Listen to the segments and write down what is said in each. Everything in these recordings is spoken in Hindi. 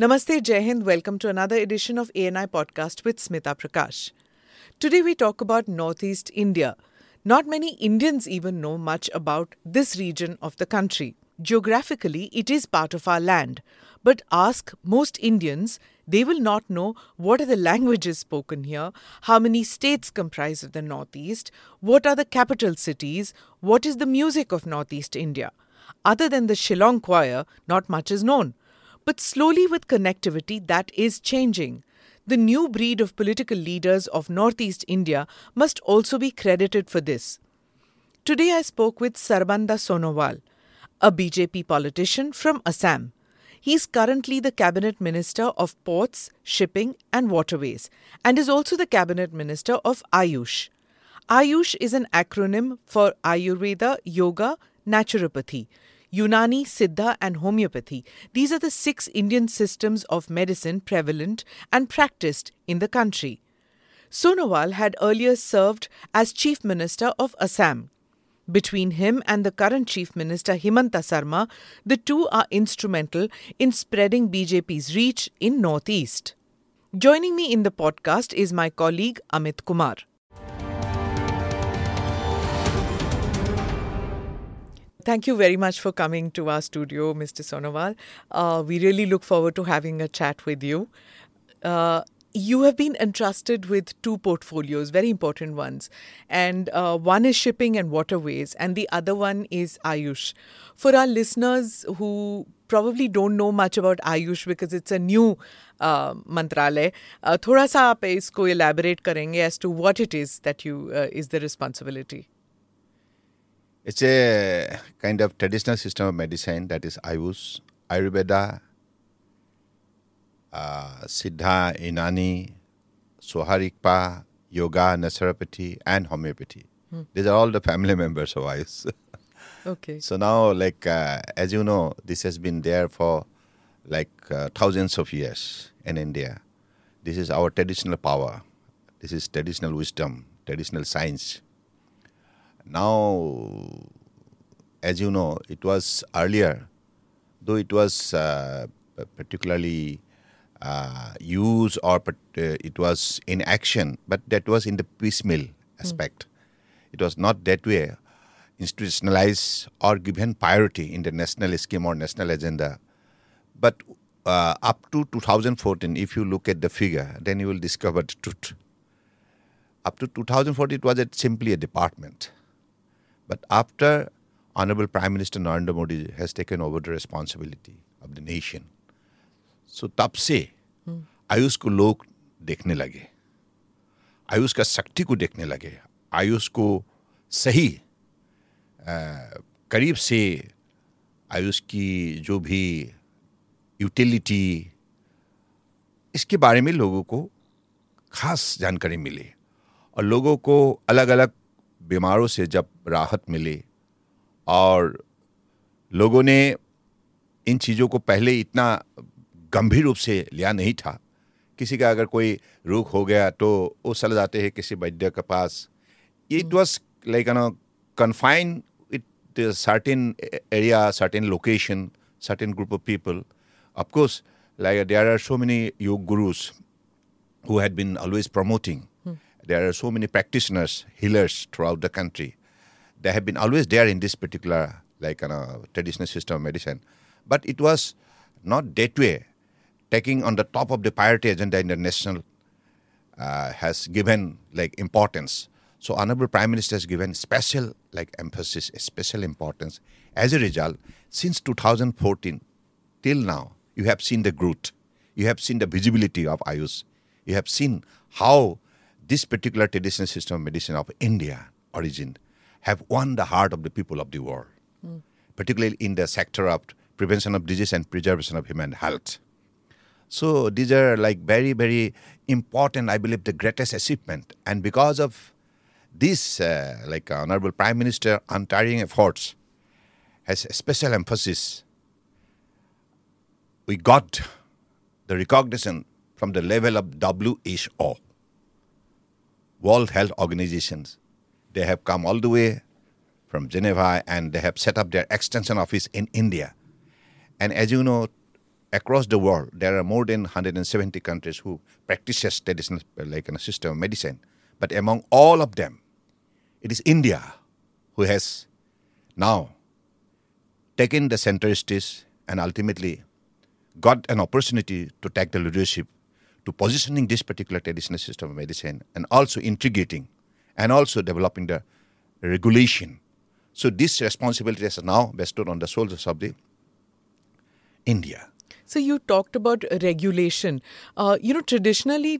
Namaste, Jai Hind. Welcome to another edition of ANI Podcast with Smita Prakash. Today we talk about Northeast India. Not many Indians even know much about this region of the country. Geographically, it is part of our land. But ask most Indians, they will not know what are the languages spoken here, how many states comprise of the Northeast, what are the capital cities, what is the music of Northeast India. Other than the Shillong choir, not much is known. But slowly, with connectivity, that is changing. The new breed of political leaders of Northeast India must also be credited for this. Today, I spoke with Sarbanda Sonowal, a BJP politician from Assam. He is currently the Cabinet Minister of Ports, Shipping and Waterways and is also the Cabinet Minister of Ayush. Ayush is an acronym for Ayurveda, Yoga, Naturopathy, Unani, Siddha, and homeopathy. These are the six Indian systems of medicine prevalent and practiced in the country. Sonowal had earlier served as Chief Minister of Assam. Between him and the current Chief Minister Himanta Sarma, the two are instrumental in spreading BJP's reach in Northeast. Joining me in the podcast is my colleague Amit Kumar. Thank you very much for coming to our studio, Mr. Sonowal. Uh, we really look forward to having a chat with you. Uh, you have been entrusted with two portfolios, very important ones. And uh, one is shipping and waterways, and the other one is Ayush. For our listeners who probably don't know much about Ayush because it's a new uh, mantralay, uh, thoda sa aap isko elaborate karenge as to what it is that you uh, is the responsibility. It's a kind of traditional system of medicine that is Ayush, Ayurveda, uh, Siddha, Inani, Soharikpa, Yoga, Naturopathy, and Homeopathy. Hmm. These are all the family members of Ayush. Okay. so now, like uh, as you know, this has been there for like uh, thousands of years in India. This is our traditional power. This is traditional wisdom, traditional science. Now, as you know, it was earlier, though it was uh, particularly uh, used or uh, it was in action, but that was in the piecemeal aspect. It was not that way institutionalized or given priority in the national scheme or national agenda. But uh, up to 2014, if you look at the figure, then you will discover the truth. Up to 2014, it was simply a department. But after Honorable Prime Minister Narendra Modi has taken over the responsibility of the nation, so तब से आयुष को लोग देखने लगे आयुष का शक्ति को देखने लगे आयुष को सही अ, करीब से आयुष की जो भी यूटिलिटी इसके बारे में लोगों को खास जानकारी मिली और लोगों को अलग अलग बीमारों से जब राहत मिली और लोगों ने इन चीज़ों को पहले इतना गंभीर रूप से लिया नहीं था किसी का अगर कोई रोग हो गया तो वो चले जाते हैं किसी वैद्य के पास it was like no confine it certain area certain location certain group of people of course, like there are so many yoga gurus who had been always promoting. There are so many practitioners, healers throughout the country. They have been always there in this particular, like, you know, traditional system of medicine. But it was not that way. Taking on the top of the priority agenda in the national uh, has given like importance. So Honorable Prime Minister has given special like emphasis, special importance. As a result, since 2014 till now, you have seen the growth. You have seen the visibility of Ayush. You have seen how this particular traditional system of medicine of India origin have won the heart of the people of the world, particularly in the sector of prevention of disease and preservation of human health. So these are like very, very important, I believe, the greatest achievement. And because of this, uh, like Honorable Prime Minister untiring efforts, has a special emphasis. We got the recognition from the level of WHO, World Health Organizations. They have come all the way from Geneva and they have set up their extension office in India. And as you know, across the world, there are more than 170 countries who practices traditional like a system of medicine. But among all of them, it is India who has now taken the center stage and ultimately got an opportunity to take the leadership to positioning this particular traditional system of medicine and also integrating and also developing the regulation. So this responsibility is now bestowed on the shoulders of the India. So you talked about regulation. Uh, you know, traditionally,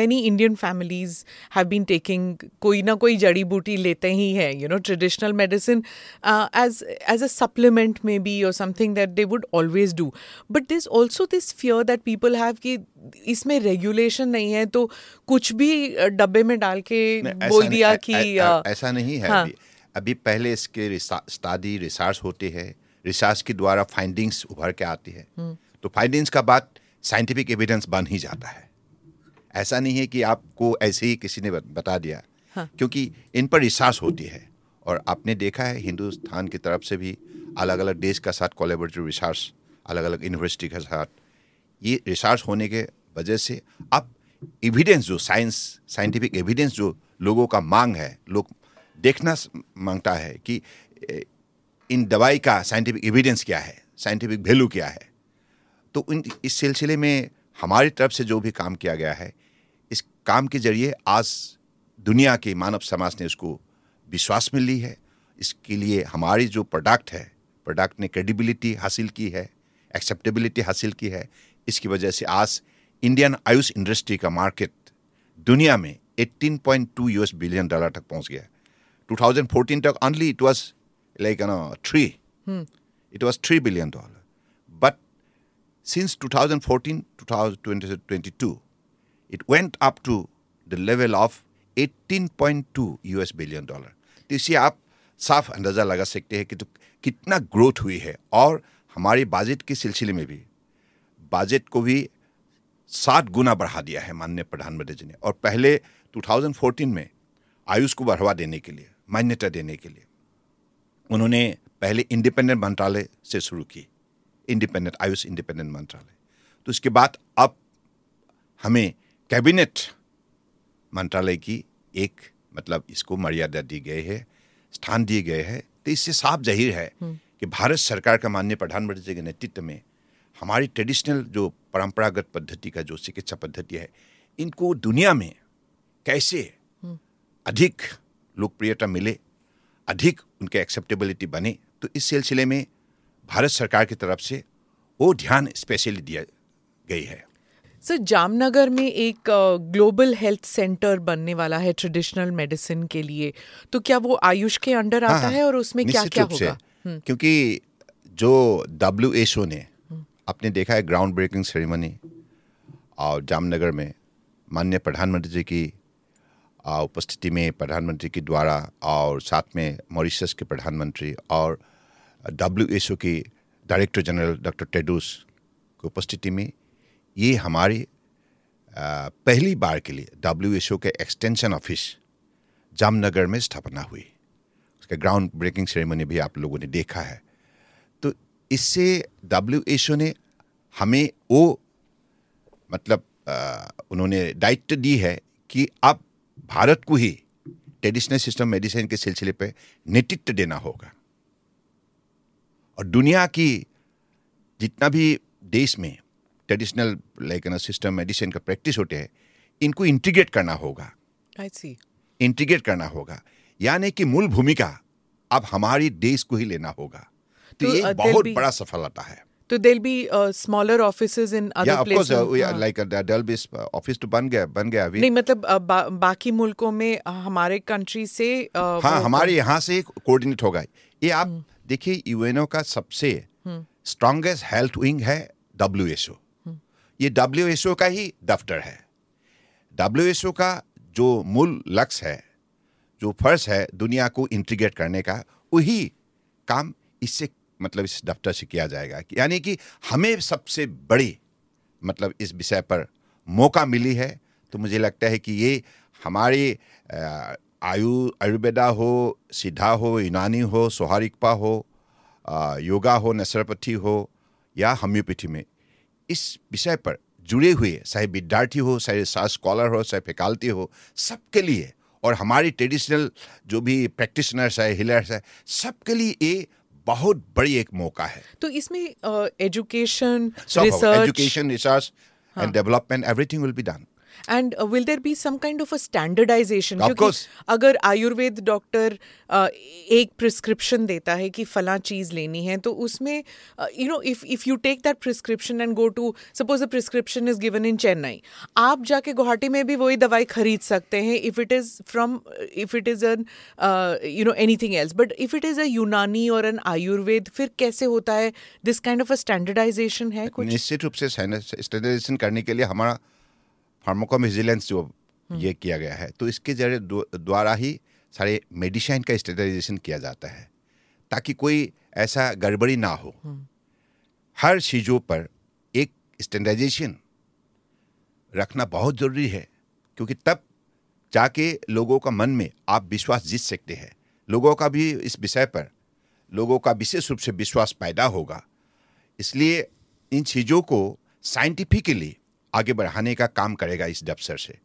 many Indian families have been taking कोई ना कोई जड़ी बूटी लेते ही हैं. You know, traditional medicine uh, as as a supplement maybe or something that they would always do. But there's also this fear that people have कि इसमें रेगुलेशन नहीं है तो कुछ भी uh, डब्बे में डाल के बोल दिया कि uh, ऐसा नहीं है हाँ. अभी अभी पहले इसके स्टडी रिसर्च होते हैं रिसर्च के द्वारा फाइंडिंग्स उभर के आती है तो फाइंडिंग्स का बात साइंटिफिक एविडेंस बन ही जाता है। ऐसा नहीं है कि आपको ऐसे ही किसी ने बता दिया हाँ। क्योंकि इन पर रिसर्च होती है। और आपने देखा है हिंदुस्तान की तरफ़ से भी अलग अलग देश का साथ कोलेबरेटिव रिसर्च अलग अलग यूनिवर्सिटी के साथ। ये रिसर्च होने के वजह से अब एविडेंस जो साइंस साइंटिफिक एविडेंस जो लोगों का मांग है लोग देखना माँगता है कि इन दवाई का साइंटिफिक एविडेंस क्या है? साइंटिफिक वैल्यू क्या है? तो इन इस सिलसिले में हमारी तरफ़ से जो भी काम किया गया है इस काम के ज़रिए आज दुनिया के मानव समाज ने उसको विश्वास में ली है। इसके लिए हमारी जो प्रोडक्ट है प्रोडक्ट ने क्रेडिबिलिटी हासिल की है एक्सेप्टेबिलिटी हासिल की है। इसकी वजह से आज इंडियन आयुष इंडस्ट्री का मार्केट दुनिया में 18.2 यूएस बिलियन डॉलर तक पहुँच गया 2014 तक only it was like no three it was three billion dollar since 2014 2022 it went up to the level of 18.2 US billion dollar तो इससे आप साफ़ अंदाज़ा लगा सकते हैं कि तो कितना ग्रोथ हुई है और हमारे बजट के सिलसिले में भी बजट को भी सात गुना बढ़ा दिया है माननीय प्रधानमंत्री जी ने। और पहले 2014 में आयुष को बढ़ावा देने के लिए, मान्यता देने के लिए उन्होंने पहले इंडिपेंडेंट मंत्रालय से शुरू की। इंडिपेंडेंट आयुष इंडिपेंडेंट मंत्रालय। तो उसके बाद अब हमें कैबिनेट मंत्रालय की एक मतलब इसको मर्यादा दी गई है स्थान दिए गए हैं। तो इससे साफ़ ज़ाहिर है कि भारत सरकार का माननीय प्रधानमंत्री जी के नेतृत्व में हमारी ट्रेडिशनल जो परंपरागत पद्धति का जो चिकित्सा पद्धति है इनको दुनिया में कैसे अधिक लोकप्रियता मिले अधिक उनके एक्सेप्टेबिलिटी बने तो इस सिलसिले में भारत सरकार की तरफ़ से वो ध्यान स्पेशली दिया गई है। सर जामनगर में एक ग्लोबल हेल्थ सेंटर बनने वाला है ट्रेडिशनल मेडिसिन के लिए। तो क्या वो आयुष के अंडर हाँ, आता हाँ, है और उसमें क्या क्या होगा? क्योंकि जो डब्ल्यू एच ओ ने आपने देखा है ग्राउंड ब्रेकिंग सेरेमनी और जामनगर में माननीय प्रधानमंत्री जी की उपस्थिति में प्रधानमंत्री के द्वारा और साथ में मॉरिशस के प्रधानमंत्री और डब्ल्यू की डायरेक्टर जनरल डॉक्टर टेडूस की उपस्थिति में ये हमारी पहली बार के लिए डब्ल्यू एच ओ के एक्सटेंशन ऑफ़िस जामनगर में स्थापना हुई। उसका ग्राउंड ब्रेकिंग सेरेमनी भी आप लोगों ने देखा है। तो इससे डब्ल्यू एच ओ ने हमें वो मतलब उन्होंने दायित्व दी है कि अब भारत को ही ट्रेडिशनल सिस्टम मेडिसिन के सिलसिले पे नेतृत्व देना होगा। और दुनिया की जितना भी देश में ट्रेडिशनल लाइक सिस्टम मेडिसिन का प्रैक्टिस होते हैं इनको इंटीग्रेट करना होगा। आई सी इंटीग्रेट करना होगा। यानी कि मूल भूमिका अब हमारी देश को ही लेना होगा। तो तो, ये uh, बहुत be- बड़ा सफलता है। तो they'll be smaller offices in other places like they'll be office तो बन गया बन गया अभी नहीं मतलब अ, बा, बाकी मुल्कों में हमारे कंट्री से अ, हाँ हमारे यहाँ से कोऑर्डिनेट होगा। ये आप देखिए यूएनओ का सबसे स्ट्रॉन्गेस्ट हेल्थ विंग है डब्ल्यू ओ ये डब्ल्यू का ही दफ्तर है। डब्ल्यू का जो मूल लक्ष्य है जो फ़र्ज़ है दुनिया को इंटीग्रेट करने का वही काम इससे मतलब इस दफ्तर से किया जाएगा। यानी कि हमें सबसे बड़ी मतलब इस विषय पर मौका मिली है तो मुझे लगता है कि ये हमारे आयु आयुर्वेदा हो सिद्धा हो यूनानी हो सोहारिकपा हो अ, योगा हो नेचुरोपैथी हो या होम्योपैथी में इस विषय पर जुड़े हुए चाहे विद्यार्थी हो चाहे स्कॉलर हो चाहे फैकल्टी हो सबके लिए और हमारी ट्रेडिशनल जो भी प्रैक्टिशनर्स है हिलर्स है सबके लिए ये बहुत बड़ी एक मौका है। तो इसमें education research education, research, and development, everything will be done. And will there be some kind of a standardisation क्योंकि अगर आयुर्वेद डॉक्टर एक प्रिस्क्रिप्शन देता है कि फला चीज़ लेनी है तो उसमें you know if if you take that prescription and go to suppose the prescription is given in Chennai आप जाके गुवाहाटी में भी वही दवाई खरीद सकते हैं if it is from if it is an you know anything else but if it is a Unani और एन आयुर्वेद फिर कैसे होता है this kind of a standardisation है कुछ निश्चित रूप से स्टैंडर्डाइजेशन करने के लिए हमारा फार्माकोम विजिलेंस जो ये किया गया है तो इसके ज़रिए द्वारा ही सारे मेडिसिन का स्टैंडर्डाइजेशन किया जाता है ताकि कोई ऐसा गड़बड़ी ना हो। हर चीज़ों पर एक स्टैंडर्डाइजेशन रखना बहुत ज़रूरी है क्योंकि तब जाके लोगों का मन में आप विश्वास जीत सकते हैं। लोगों का भी इस विषय पर लोगों का विशेष रूप से विश्वास पैदा होगा। इसलिए इन चीज़ों को साइंटिफिकली आगे बढ़ाने का काम करेगा इस दफ्तर से।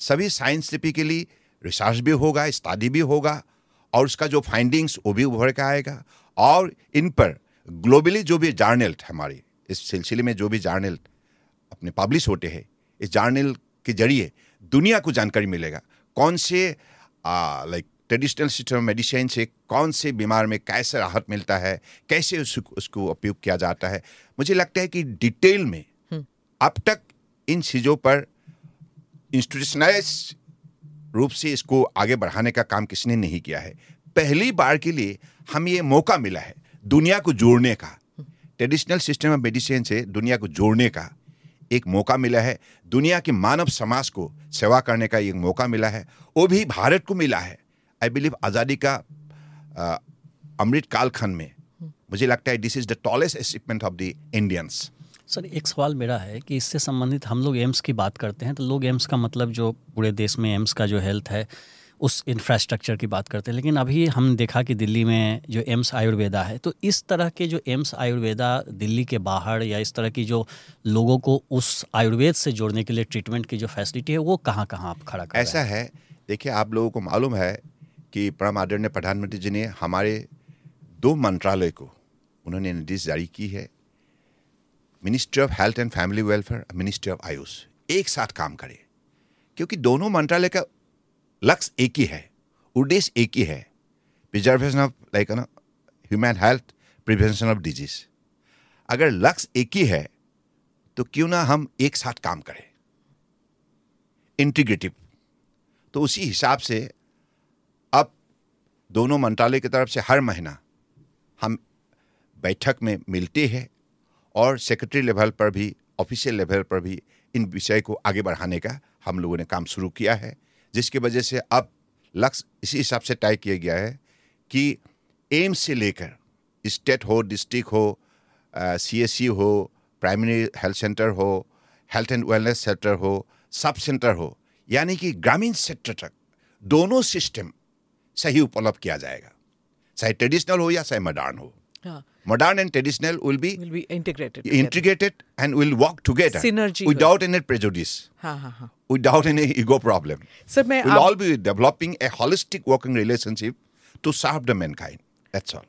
सभी साइंटिफिकली रिसर्च भी होगा स्टडी भी होगा और उसका जो फाइंडिंग्स वो भी उभर के आएगा। और इन पर ग्लोबली जो भी जर्नल हमारे इस सिलसिले में जो भी जर्नल अपने पब्लिश होते हैं इस जर्नल के ज़रिए दुनिया को जानकारी मिलेगा। कौन से लाइक ट्रेडिशनल सिस्टम मेडिसिन से कौन से बीमार में कैसे राहत मिलता है कैसे उसको उसको उपयोग किया जाता है। मुझे लगता है कि डिटेल में अब तक इन चीज़ों पर इंस्टीट्यूशनलाइज रूप से इसको आगे बढ़ाने का काम किसने नहीं किया है? पहली बार के लिए हम ये मौका मिला है दुनिया को जोड़ने का। ट्रेडिशनल सिस्टम ऑफ़ मेडिसिन से दुनिया को जोड़ने का एक मौका मिला है। दुनिया के मानव समाज को सेवा करने का एक मौका मिला है। वो भी भारत को मिला है। आई बिलीव आज़ादी का अमृत कालखंड में मुझे लगता है this is the tallest achievement of the Indians sir, एक सवाल मेरा है कि इससे संबंधित हम लोग एम्स की बात करते हैं तो लोग एम्स का मतलब जो पूरे देश में एम्स का जो हेल्थ है, उस इंफ्रास्ट्रक्चर की बात करते हैं। लेकिन अभी हम देखा कि दिल्ली में जो एम्स आयुर्वेदा है तो इस तरह के जो एम्स आयुर्वेदा दिल्ली के बाहर या इस तरह की जो लोगों को उस आयुर्वेद से जोड़ने के लिए ट्रीटमेंट की जो फैसिलिटी है, वो कहाँ कहाँ आप खड़ा कर ऐसा है, देखिए, आप लोगों को मालूम है कि परम आदरणीय प्रधानमंत्री जी ने हमारे दो मंत्रालय को, उन्होंने निर्देश जारी की है ministry of health and family welfare ministry of AYUSH एक साथ काम करे। क्योंकि दोनों मंत्रालय का लक्ष्य एक ही है, उद्देश्य एक ही है। प्रिजर्वेशन ऑफ़ लाइक ना human health prevention of diseases अगर लक्ष्य एक ही है तो क्यों ना हम एक साथ काम करें? इंटीग्रेटिव तो उसी हिसाब से अब दोनों मंत्रालय की तरफ़ से हर महीना हम बैठक में मिलते हैं और सेक्रेटरी लेवल पर भी ऑफिशियल लेवल पर भी इन विषय को आगे बढ़ाने का हम लोगों ने काम शुरू किया है, जिसकी वजह से अब लक्ष्य इसी हिसाब से तय किया गया है कि एम्स से लेकर स्टेट हो, डिस्ट्रिक्ट हो सी एस सी हो, प्राइमरी हेल्थ सेंटर हो, हेल्थ एंड वेलनेस सेंटर हो, सब सेंटर हो, यानी कि ग्रामीण सेक्टर तक दोनों सिस्टम सही उपलब्ध किया जाएगा, चाहे ट्रेडिशनल हो या चाहे मॉडर्न हो। Uh, Modern and traditional will be, will be integrated. Integrated and will walk together. Synergy. Without any prejudice. Ha, ha, ha. Without any ego problem. So we'll all be developing a holistic working relationship to serve the mankind. That's all.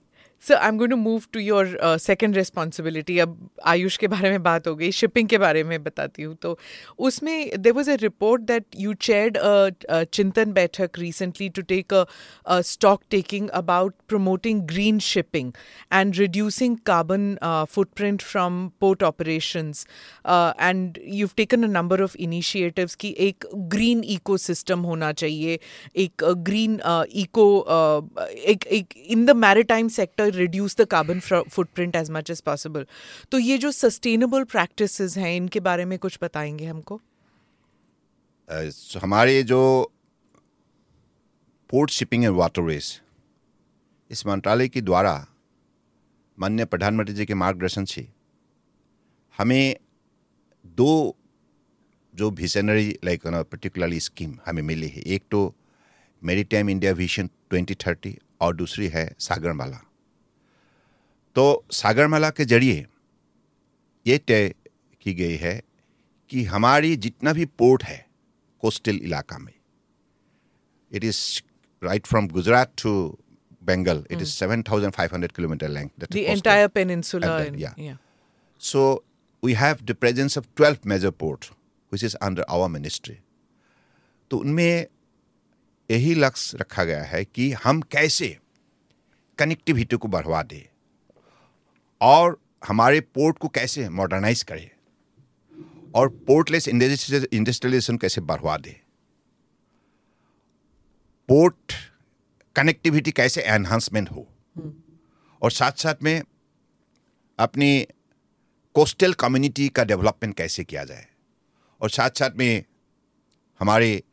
Sir I am going to move to your second responsibility अब आयुष के बारे में बात हो गई शिपिंग के बारे में बताती हूँ। तो उसमें there was a report that you chaired Chintan Baithak recently to take a stock taking about promoting green shipping and reducing carbon footprint from port operations and you taken a number of initiatives कि एक ग्रीन इको सिस्टम होना चाहिए, एक ग्रीन इको एक एक in the maritime sector reduce the carbon footprint as much as possible तो ये जो सस्टेनेबल प्रैक्टिसेस हैं इनके बारे में कुछ बताएँगे हमको? Uh, हमारे जो पोर्ट शिपिंग एंड वाटरवेज इस मंत्रालय के द्वारा माननीय प्रधानमंत्री जी के मार्गदर्शन से हमें दो जो विजनरी लाइक पर्टिकुलरली स्कीम हमें मिली है। एक तो मेरी टाइम इंडिया विजन 2030 और दूसरी है सागरमाला। तो सागरमाला के ज़रिए ये तय की गई है कि हमारी जितना भी पोर्ट है कोस्टल इलाका में it is right from Gujarat to Bengal it is seven thousand five hundred kilometre length entire peninsula so we have the presence of twelve major port which is under our ministry तो उनमें यही लक्ष्य रखा गया है कि हम कैसे कनेक्टिविटी को बढ़वा दें। और हमारे पोर्ट को कैसे मॉडर्नाइज करें? और पोर्टलेस इंडस्ट्रियलाइजेशन कैसे बढ़वा दे? पोर्ट कनेक्टिविटी कैसे एनहांसमेंट हो? और साथ साथ में अपनी कोस्टल कम्युनिटी का डेवलपमेंट कैसे किया जाए? और साथ साथ में हमारे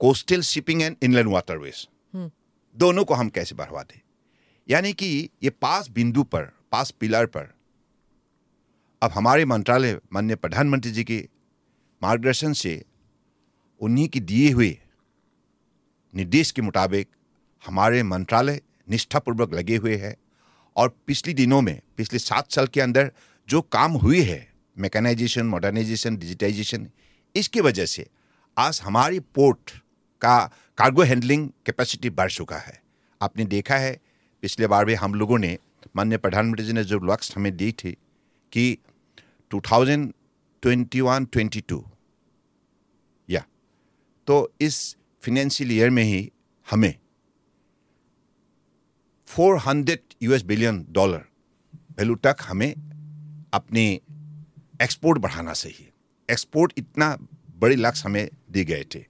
coastal shipping and inland waterways दोनों को हम कैसे बढ़वा दें? यानी कि ये पास बिंदु पर पास पिलर पर। अब हमारे मंत्रालय माननीय प्रधानमंत्री जी के मार्गदर्शन से उन्हीं की दिए हुए निर्देश के मुताबिक हमारे मंत्रालय निष्ठापूर्वक लगे हुए हैं और पिछले दिनों में, पिछले सात साल के अंदर जो काम हुई है मैकेनाइजेशन मॉडर्नाइजेशन डिजिटाइजेशन इसकी वजह से आज हमारी पोर्ट का कार्गो हैंडलिंग कैपेसिटी बढ़ चुका है। आपने देखा है, पिछले बार भी हम लोगों ने माननीय प्रधानमंत्री जी ने जो लक्ष्य हमें दी थी कि 2021-22 या तो इस फिनेंशियल ईयर में ही हमें 400 यूएस बिलियन डॉलर वैल्यू तक हमें अपनी एक्सपोर्ट बढ़ाना चाहिए। एक्सपोर्ट इतना बड़े लक्ष्य हमें दिए गए थे।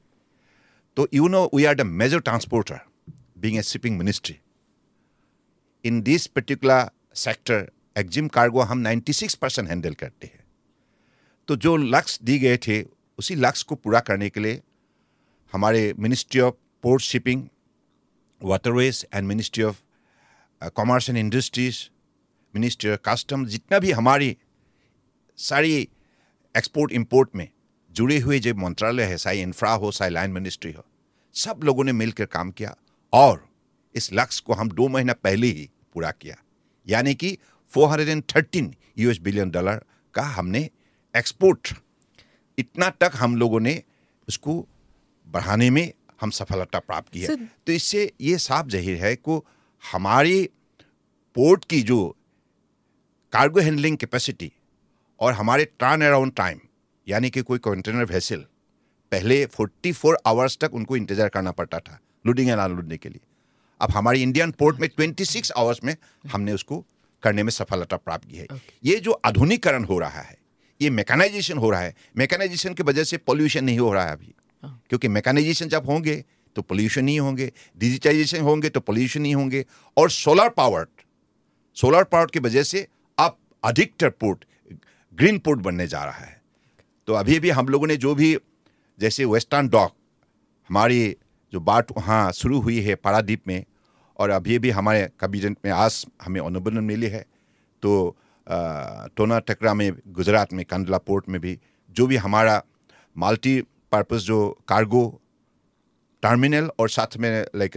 तो you know we are the major transporter being a shipping ministry in this particular sector EXIM cargo हम 96 परसेंट हैंडल करते हैं। तो जो लक्ष्य दिए गए थे, उसी लक्ष्य को पूरा करने के लिए हमारे ministry of port shipping waterways and ministry of commerce and industries ministry of custom जितना भी हमारी सारी एक्सपोर्ट इंपोर्ट में जुड़े हुए जो मंत्रालय है, चाहे इंफ्रा हो, चाहे लाइन मिनिस्ट्री हो, सब लोगों ने मिलकर काम किया और इस लक्ष्य को हम दो महीना पहले ही पूरा किया। यानी कि 413 यूएस बिलियन डॉलर का हमने एक्सपोर्ट इतना तक हम लोगों ने उसको बढ़ाने में हम सफलता प्राप्त की है। तो इससे ये साफ़ ज़ाहिर है कि हमारी पोर्ट की जो कार्गो हैंडलिंग कैपेसिटी और हमारे टर्न अराउंड टाइम यानी कि कोई कंटेनर वेसल पहले 44 आवर्स तक उनको इंतज़ार करना पड़ता था लोडिंग एंड अनलोडिंग के लिए। अब हमारी इंडियन पोर्ट में 26 आवर्स में हमने उसको करने में सफलता प्राप्त की है। ये जो आधुनिकीकरण हो रहा है ये मैकेनाइजेशन हो रहा है मैकेनाइजेशन की वजह से पॉल्यूशन नहीं हो रहा है अभी। क्योंकि मैकेनाइजेशन जब होंगे तो पोल्यूशन नहीं होंगे डिजिटाइजेशन होंगे तो पोल्यूशन नहीं होंगे। और सोलर पावर सोलर पावर की वजह से अब अधिकतर पोर्ट ग्रीन पोर्ट बनने जा रहा है। तो अभी भी हम लोगों ने जो भी जैसे वेस्टर्न डॉक हमारी जो बात वहाँ शुरू हुई है पारादीप में, और अभी भी हमारे कैबिनेट में आज हमें अनुमोदन मिली है तो टोना टकरा में, गुजरात में कंडला पोर्ट में भी, जो भी हमारा मल्टी पर्पस जो कार्गो टर्मिनल और साथ में लाइक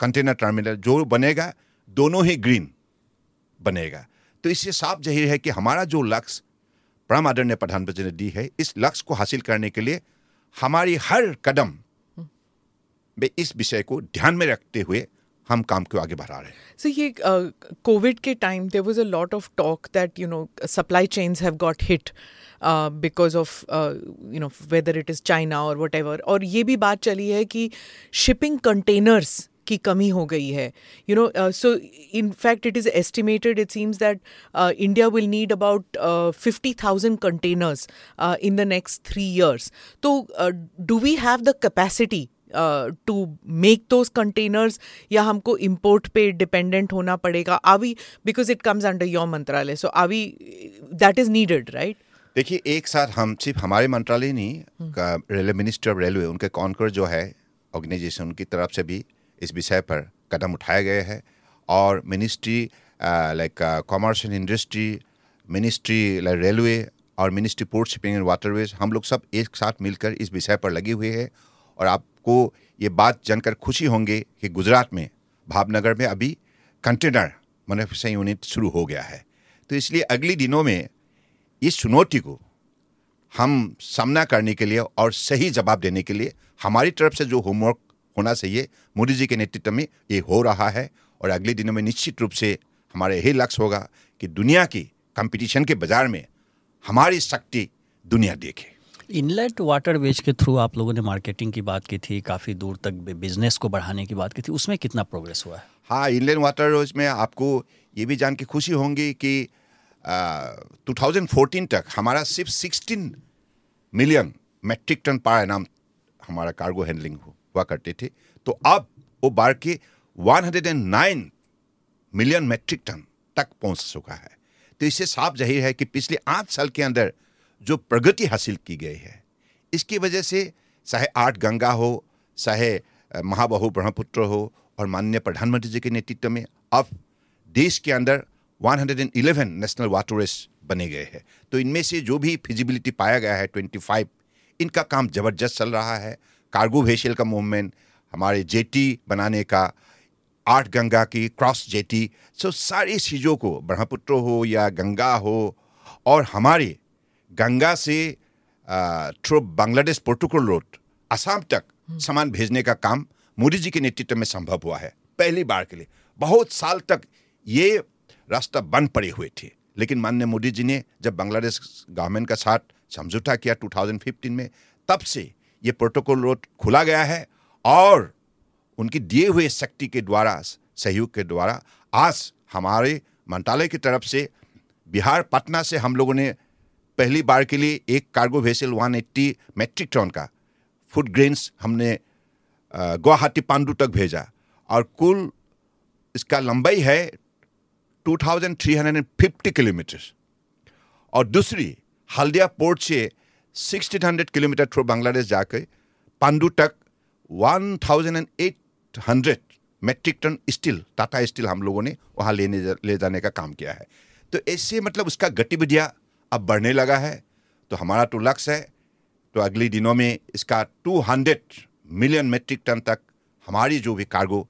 कंटेनर टर्मिनल, जो बनेगा, दोनों ही ग्रीन बनेगा। तो इससे साफ़ ज़ाहिर है कि हमारा जो लक्ष्य परम आदरणीय प्रधानमंत्री ने दी है, इस लक्ष्य को हासिल करने के लिए हमारी हर कदम में इस विषय को ध्यान में रखते हुए हम काम को आगे बढ़ा रहे हैं। सो ये कोविड के time there was a lot of talk that you know supply chains have got hit because of you know whether it is China और वट एवर और ये भी बात चली है कि शिपिंग कंटेनर्स की कमी हो गई है। You know so in fact it is estimated it seems that India will need about fifty thousand containers in the next three years तो do we have the capacity we make those capacity to make those containers या हमको इम्पोर्ट पे डिपेंडेंट होना पड़ेगा we because it comes under your मंत्रालय सो we that is needed right? देखिए एक साथ हम सिर्फ़ हमारे मंत्रालय नहीं रेलवे मिनिस्ट्री ऑफ़ रेलवे उनके कॉन्कर जो है ऑर्गेनाइजेशन उनकी तरफ़ से भी इस विषय पर कदम उठाए गए हैं और ministry like commerce and industry ministry like railway और ministry port shipping and waterways हम लोग सब एक साथ मिलकर इस विषय पर लगे हुए हैं और आपको ये बात जानकर खुशी होंगे कि गुजरात में, भावनगर में अभी कंटेनर मैन्युफैक्चरिंग यूनिट शुरू हो गया है। तो इसलिए अगले दिनों में इस चुनौती को हम सामना करने के लिए और सही जवाब देने के लिए हमारी तरफ़ से जो होमवर्क होना चाहिए, मोदी जी के नेतृत्व में ये हो रहा है और अगले दिनों में निश्चित रूप से हमारा यही लक्ष्य होगा कि दुनिया की कंपटीशन के बाज़ार में हमारी शक्ति दुनिया देखे। इनलेट वाटरवेज के थ्रू आप लोगों ने मार्केटिंग की बात की थी, काफ़ी दूर तक बिज़नेस को बढ़ाने की बात की थी, उसमें कितना प्रोग्रेस हुआ है? हाँ इनलैंड वाटरवेज में आपको ये भी जान के खुशी होंगी कि टू थाउज़ेंड फोर्टीन तक हमारा सिर्फ़ सिक्सटीन मिलियन मेट्रिक टन पर नाम हमारा कार्गो हैंडलिंग हुआ करते थे। तो अब वो बाढ़ के 109 मिलियन मेट्रिक टन तक पहुँच चुका है। तो इससे साफ़ ज़ाहिर है कि पिछले आठ साल के अंदर जो प्रगति हासिल की गई है। इसकी वजह से चाहे आठ गंगा हो, चाहे महाबाहु ब्रह्मपुत्र हो और माननीय प्रधानमंत्री जी के नेतृत्व में अब देश के अंदर 111 नेशनल वाटरवेज बने गए हैं। तो इनमें से जो भी फिजिबिलिटी पाया गया है 25 इनका काम ज़बरदस्त चल रहा है। कार्गो वेशल का मूवमेंट हमारे जेटी बनाने का, आठ गंगा की क्रॉस जेटी सो सारी चीज़ों को, ब्रह्मपुत्र हो या गंगा हो और हमारे गंगा से through Bangladesh protocol road Assam तक सामान भेजने का काम मोदी जी के नेतृत्व में संभव हुआ है, पहली बार के लिए। बहुत साल तक ये रास्ता बंद पड़े हुए थे, लेकिन माननीय मोदी जी ने जब बांग्लादेश गवर्नमेंट का साथ समझौता किया 2015 में, तब से ये प्रोटोकॉल रोड खुला गया है और उनकी दिए हुए शक्ति के द्वारा, सहयोग के द्वारा आज हमारे मंत्रालय की तरफ़ से बिहार, पटना से हम लोगों ने पहली बार के लिए एक कार्गो वेसल 180 मेट्रिक टन का फ़ूड ग्रेन्स हमने गुवाहाटी पांडु तक भेजा। और कुल इसका लंबाई है 2350 किलोमीटर और दूसरी, हल्दिया पोर्ट से 1600 किलोमीटर थ्रू बांग्लादेश जाकर पांडु तक 1800 metric tonne steel Tata steel हम लोगों ने वहाँ लेने ले जाने का काम किया है। तो ऐसे मतलब उसका गतिविधियाँ अब बढ़ने लगा है तो हमारा तो लक्ष्य है तो अगले दिनों में इसका 200 मिलियन मेट्रिक टन तक हमारी जो भी कार्गो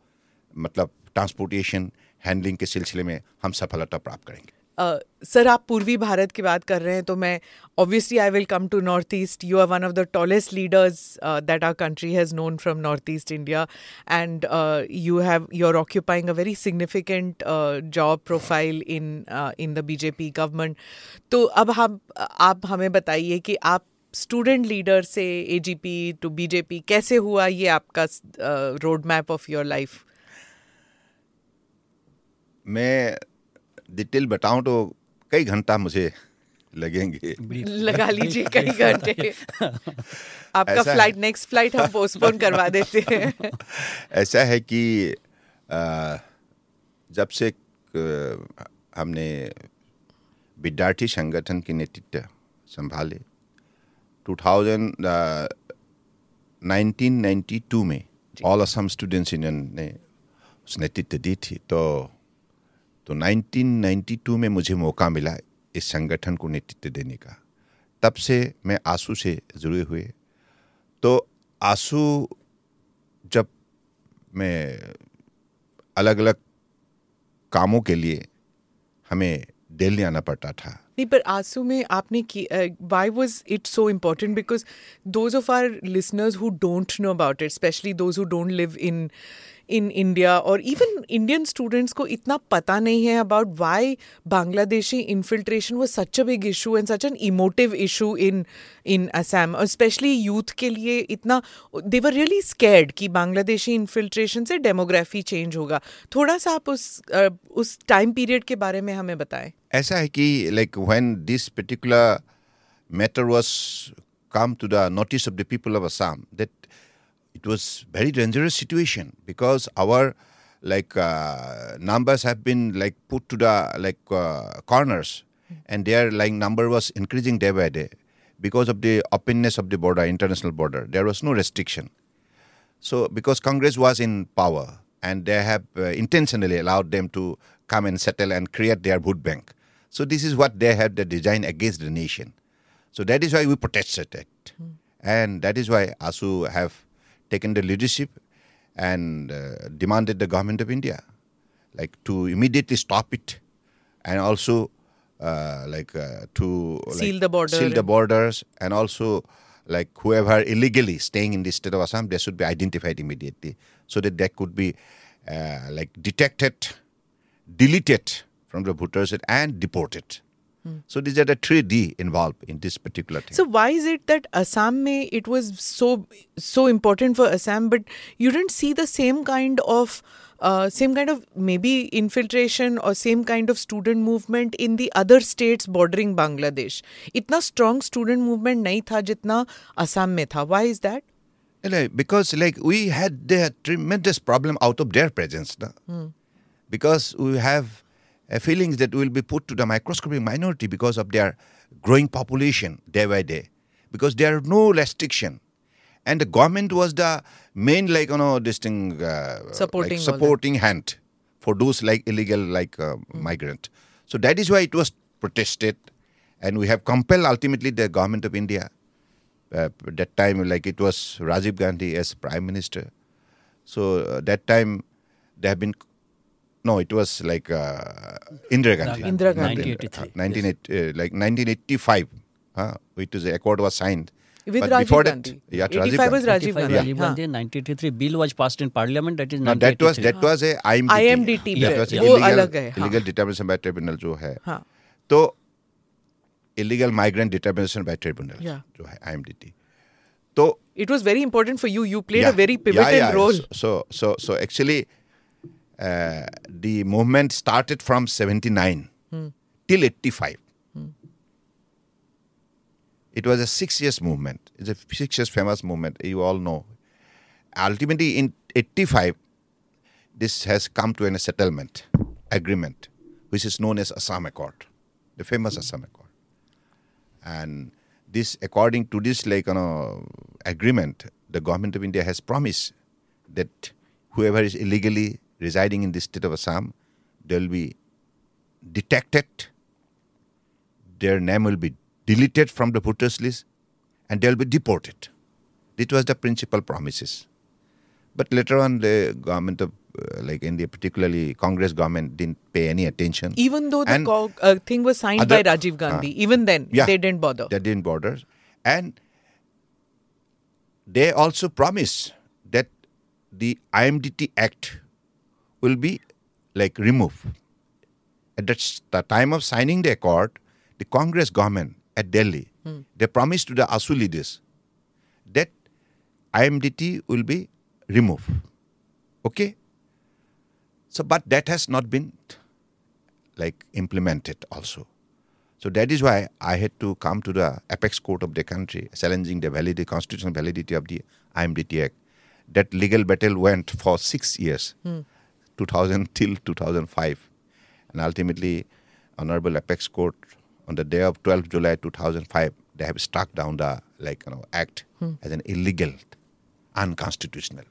मतलब ट्रांसपोर्टेशन हैंडलिंग के सिलसिले में हम सफलता प्राप्त करेंगे। सर, आप पूर्वी भारत की बात कर रहे हैं तो मैं obviously I will come to North East you are one of the tallest leaders that our country has known from North East India and you have you are occupying a very significant job profile in in the BJP government तो अब हम, आप हमें बताइए कि आप स्टूडेंट लीडर से एजीपी टू बीजेपी कैसे हुआ? ये आपका road map of your life मैं डिटेल बताऊँ तो कई घंटा मुझे लगेंगे। लगा लीजिए कई घंटे। आपका फ़्लाइट नेक्स्ट फ़्लाइट हम पोस्टपोन करवा देते हैं। ऐसा है कि जब से हमने विद्यार्थी संगठन के नेतृत्व संभाले 2000 1992 में ऑल असम स्टूडेंट्स यूनियन ने उस नेतृत्व दी थी तो तो 1992 में मुझे मौका मिला इस संगठन को नेतृत्व देने का। तब से मैं आँसू से जुड़े हुए। तो आँसू जब मैं अलग अलग कामों के लिए हमें दिल्ली आना पड़ता था नहीं पर आँसू में आपने की why was it so important because those of our listeners who don't know about it specially those who don't live in in India और इवन इंडियन स्टूडेंट्स को इतना पता नहीं है अबाउट वाई बांग्लादेशी इन्फिल्ट्रेशन वो such a big issue and such an emotive issue in in Assam और स्पेशली यूथ के लिए इतना दे वर रियली स्कैर्ड कि बांग्लादेशी इन्फिल्ट्रेशन से डेमोग्राफी चेंज होगा। थोड़ा सा आप उस उस टाइम पीरियड के बारे में हमें बताएँ। ऐसा है कि like when this particular matter was come to the notice of the people of Assam that it was very dangerous situation because our like uh, numbers have been like put to the like uh, corners and their like number was increasing day by day because of the openness of the border international border there was no restriction so because congress was in power and they have uh, intentionally allowed them to come and settle and create their vote bank so this is what they have the design against the nation. So that is why we protested it. Mm. and that is why asu have taken the leadership and uh, demanded the government of India, like to immediately stop it, and also uh, like uh, to Seal like, the border. seal the borders, and also like whoever illegally staying in the state of Assam, they should be identified immediately, so that they could be uh, like detected, deleted from the voters and deported. So these are the three D involved in this particular thing. So why is it that Assam mein it was so so important for Assam, but you didn't see the same kind of uh, same kind of maybe infiltration or same kind of student movement in the other states bordering Bangladesh? इतना strong student movement नहीं था जितना Assam में था. Why is that? Like, because like we had the tremendous problem out of their presence no? because we have uh, feelings that will be put to the microscopic minority because of their growing population day by day. Because there are no restriction. And the government was the main like you know this thing uh, Supporting like supporting hand for those like illegal like uh, migrant. So that is why it was protested. And we have compelled ultimately the government of india uh, that time like it was Rajiv Gandhi as prime minister. So uh, that time they have been no, it was like uh, Indira Gandhi. Indira Gandhi. 1983, Uh, 1980, uh, like 1985, uh, which is the accord was signed. With But Rajiv before Gandhi. That, yeah, 85 was Rajiv 85 Gandhi. Rajiv हाँ. Gandhi, 1983 bill was passed in parliament that is No, that was 1983. that was a IMDT. IMDT that bill, was yeah. वो illegal, अलग है, हाँ. illegal determination by tribunal जो है. हाँ. तो illegal migrant determination by tribunal Yeah. जो है IMDT. तो It was very important for you. You played Yeah. a very Yeah, pivotal yeah, yeah. role. So, so, so, so actually, uh, the movement started from 79 Hmm. till 85. It was a six years movement. It's a six years famous movement. You all know. Ultimately, in 85, this has come to a settlement agreement, which is known as Assam Accord, the famous Assam Accord. And this, according to this, like you know, agreement, the government of India has promised that whoever is illegally residing in the state of Assam, they will be detected, their name will be deleted from the voters list, and they will be deported. This was the principal promises. But later on, the government of uh, like India, particularly Congress government, didn't pay any attention. Even though the co- uh, thing was signed by Rajiv Gandhi, uh, even then yeah. they didn't bother. They didn't bother. And they also promised that the IMDT Act will be like removed. At the the time of signing the accord, the Congress government at Delhi, hmm. they promised to the ASU leaders that IMDT will be removed. Okay? So, but that has not been like implemented also. So that is why I had to come to the apex court of the country, challenging the validity, constitutional validity of the IMDT Act. That legal battle went for six years, hmm. 2000 till 2005. And ultimately, Honorable Apex Court on the day of 12 July 2005, they have struck down the like you know act hmm. as an illegal, unconstitutional.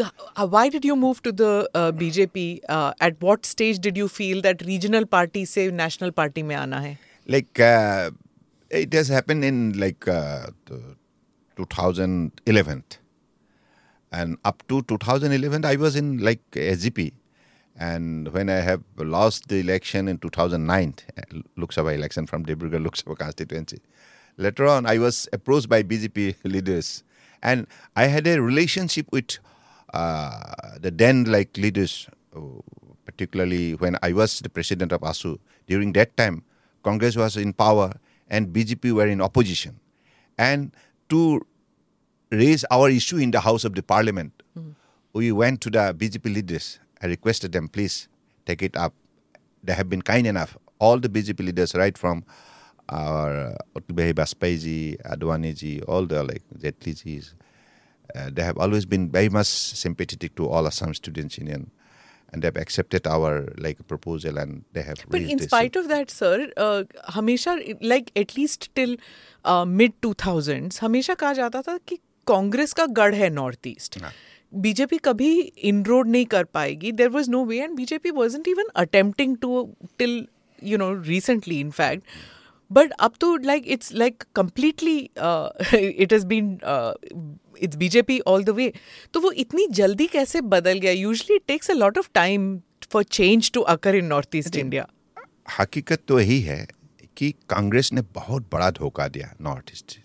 Uh, why did you move to the uh, BJP? Uh, at what stage did you feel that regional party say national party mein aana hai? Like uh, it has happened in like uh, 2011 and up to 2011 i was in like sgp and when i have lost the election in 2009 uh, lok sabha election from dibrugarh lok sabha constituency later on i was approached by bjp leaders. And i had a relationship with uh, the then like leaders uh, particularly when i was the president of asu during that time congress was in power and bjp were in opposition. And to raise our issue in the House of the Parliament. Mm-hmm. We went to the BJP leaders. I requested them, please take it up. They have been kind enough. All the BJP leaders, right from our Utlubehi Baspaiji, Adwaniji, all the like the uh, they have always been very much sympathetic to all Assam Students Union and they've accepted our like proposal and they have but in spite this. of that sir uh, hamesha like at least till uh, mid 2000s hamesha kaha jata tha Congress का गढ़ है नॉर्थ ईस्ट। बीजेपी कभी इनरोड नहीं कर पाएगी। There was no way and BJP wasn't even attempting to till you know recently in fact but अब तो like it's like completely it has been it's BJP all the way तो वो इतनी जल्दी कैसे बदल गया? Usually it takes a lot of time for change to occur in north east India हकीकत तो यही है कि कांग्रेस ने बहुत बड़ा धोखा दिया नॉर्थ ईस्ट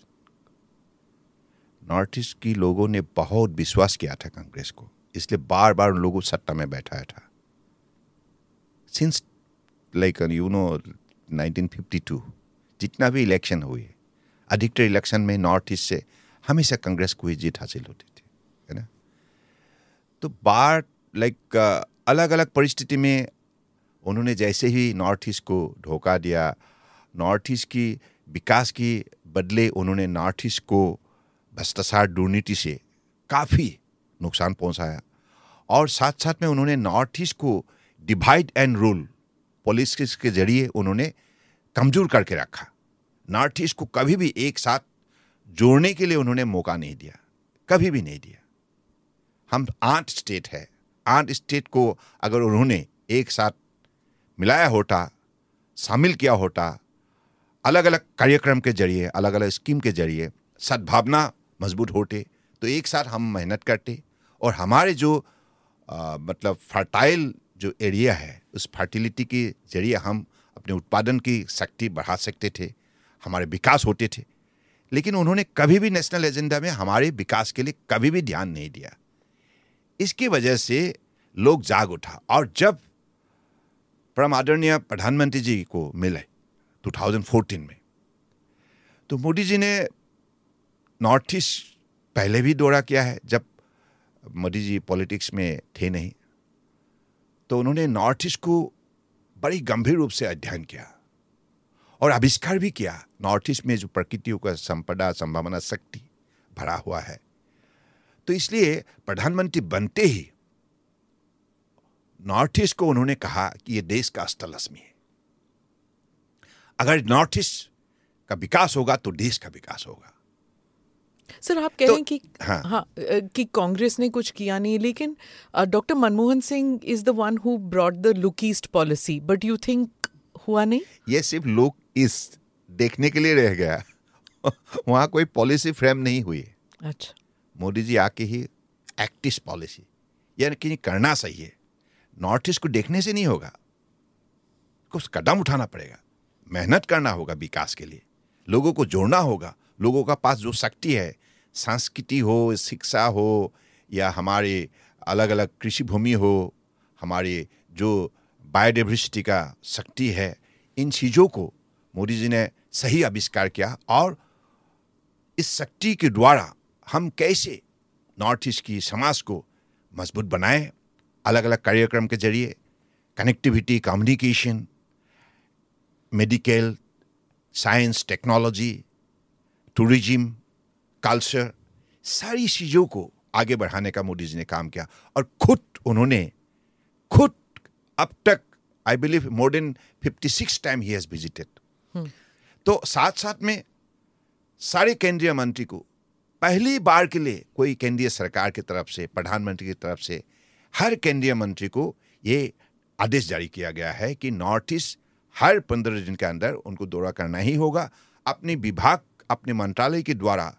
नॉर्थ ईस्ट की लोगों ने बहुत विश्वास किया था कांग्रेस को, इसलिए बार बार उन लोगों सत्ता में बैठाया था। सिंस लाइक यू नो 1952 जितना भी इलेक्शन हुए, अधिकतर इलेक्शन में नॉर्थ ईस्ट से हमेशा कांग्रेस को ही जीत हासिल होती थी, है ना? तो बार लाइक अलग अलग परिस्थिति में उन्होंने जैसे ही नॉर्थ ईस्ट को धोखा दिया नॉर्थ ईस्ट की विकास की बदले उन्होंने नॉर्थ ईस्ट को भ्रष्टाचार दुर्नीति से काफ़ी नुकसान पहुँचाया। और साथ साथ में उन्होंने नॉर्थ ईस्ट को डिवाइड एंड रूल पॉलिटिक्स के ज़रिए उन्होंने कमज़ोर करके रखा। नॉर्थ ईस्ट को कभी भी एक साथ जोड़ने के लिए उन्होंने मौका नहीं दिया। कभी भी नहीं दिया। हम आठ स्टेट है। आठ स्टेट को अगर उन्होंने एक साथ मिलाया होता, शामिल किया होता अलग अलग कार्यक्रम के ज़रिए अलग अलग स्कीम के ज़रिए, सद्भावना मज़बूत होते तो एक साथ हम मेहनत करते और हमारे जो आ, मतलब फर्टाइल जो एरिया है उस फर्टिलिटी के ज़रिए हम अपने उत्पादन की शक्ति बढ़ा सकते थे हमारे विकास होते थे। लेकिन उन्होंने कभी भी नेशनल एजेंडा में हमारे विकास के लिए कभी भी ध्यान नहीं दिया। इसकी वजह से लोग जाग उठा और जब परम आदरणीय प्रधानमंत्री जी को मिले 2014 में तो मोदी जी ने नॉर्थ ईस्ट पहले भी दौरा किया है, जब मोदी जी पॉलिटिक्स में थे नहीं। तो उन्होंने नॉर्थ ईस्ट को बड़ी गंभीर रूप से अध्ययन किया और आविष्कार भी किया। नॉर्थ ईस्ट में जो प्रकृतियों का संपदा, संभावना, शक्ति भरा हुआ है। तो इसलिए प्रधानमंत्री बनते ही नॉर्थ ईस्ट को उन्होंने कहा कि यह देश का रश्मि है। अगर नॉर्थ ईस्ट का विकास होगा तो देश का विकास होगा। सर आप कह तो- रहे हैं कि हाँ। हाँ कि कांग्रेस ने कुछ किया नहीं लेकिन doctor Manmohan Singh is the one who brought the look east policy but you think हुआ नहीं? ये सिर्फ़ लोग इस देखने के लिए रह गया। वहाँ कोई पॉलिसी फ्रेम नहीं हुई। अच्छा। मोदी जी आके ही एक्टिव पॉलिसी यानी कि करना सही है। नॉर्थ ईस्ट को देखने से नहीं होगा। कुछ कदम उठाना पड़ेगा। मेहनत करना होगा विकास के लिए। लोगों को जोड़ना होगा। लोगों का पास जो शक्ति है, संस्कृति हो, शिक्षा हो, या हमारे अलग अलग कृषि भूमि हो, हमारे जो बायोडाइवर्सिटी का शक्ति है, इन चीज़ों को मोदी जी ने सही आविष्कार किया और इस शक्ति के द्वारा हम कैसे नॉर्थ ईस्ट की समाज को मज़बूत बनाएँ अलग अलग कार्यक्रम के ज़रिए, connectivity, communication, medical, science, technology tourism culture सारी चीज़ों को आगे बढ़ाने का मोदी जी ने काम किया। और खुद उन्होंने खुद अब तक I believe more than fifty six time he has visited तो साथ साथ में सारे केंद्रीय मंत्री को पहली बार के लिए कोई केंद्रीय सरकार की तरफ़ से प्रधानमंत्री की तरफ़ से हर केंद्रीय मंत्री को ये आदेश जारी किया गया है कि नॉर्थ ईस्ट हर पंद्रह दिन के अंदर उनको दौरा करना ही होगा। अपने विभाग अपने मंत्रालय के द्वारा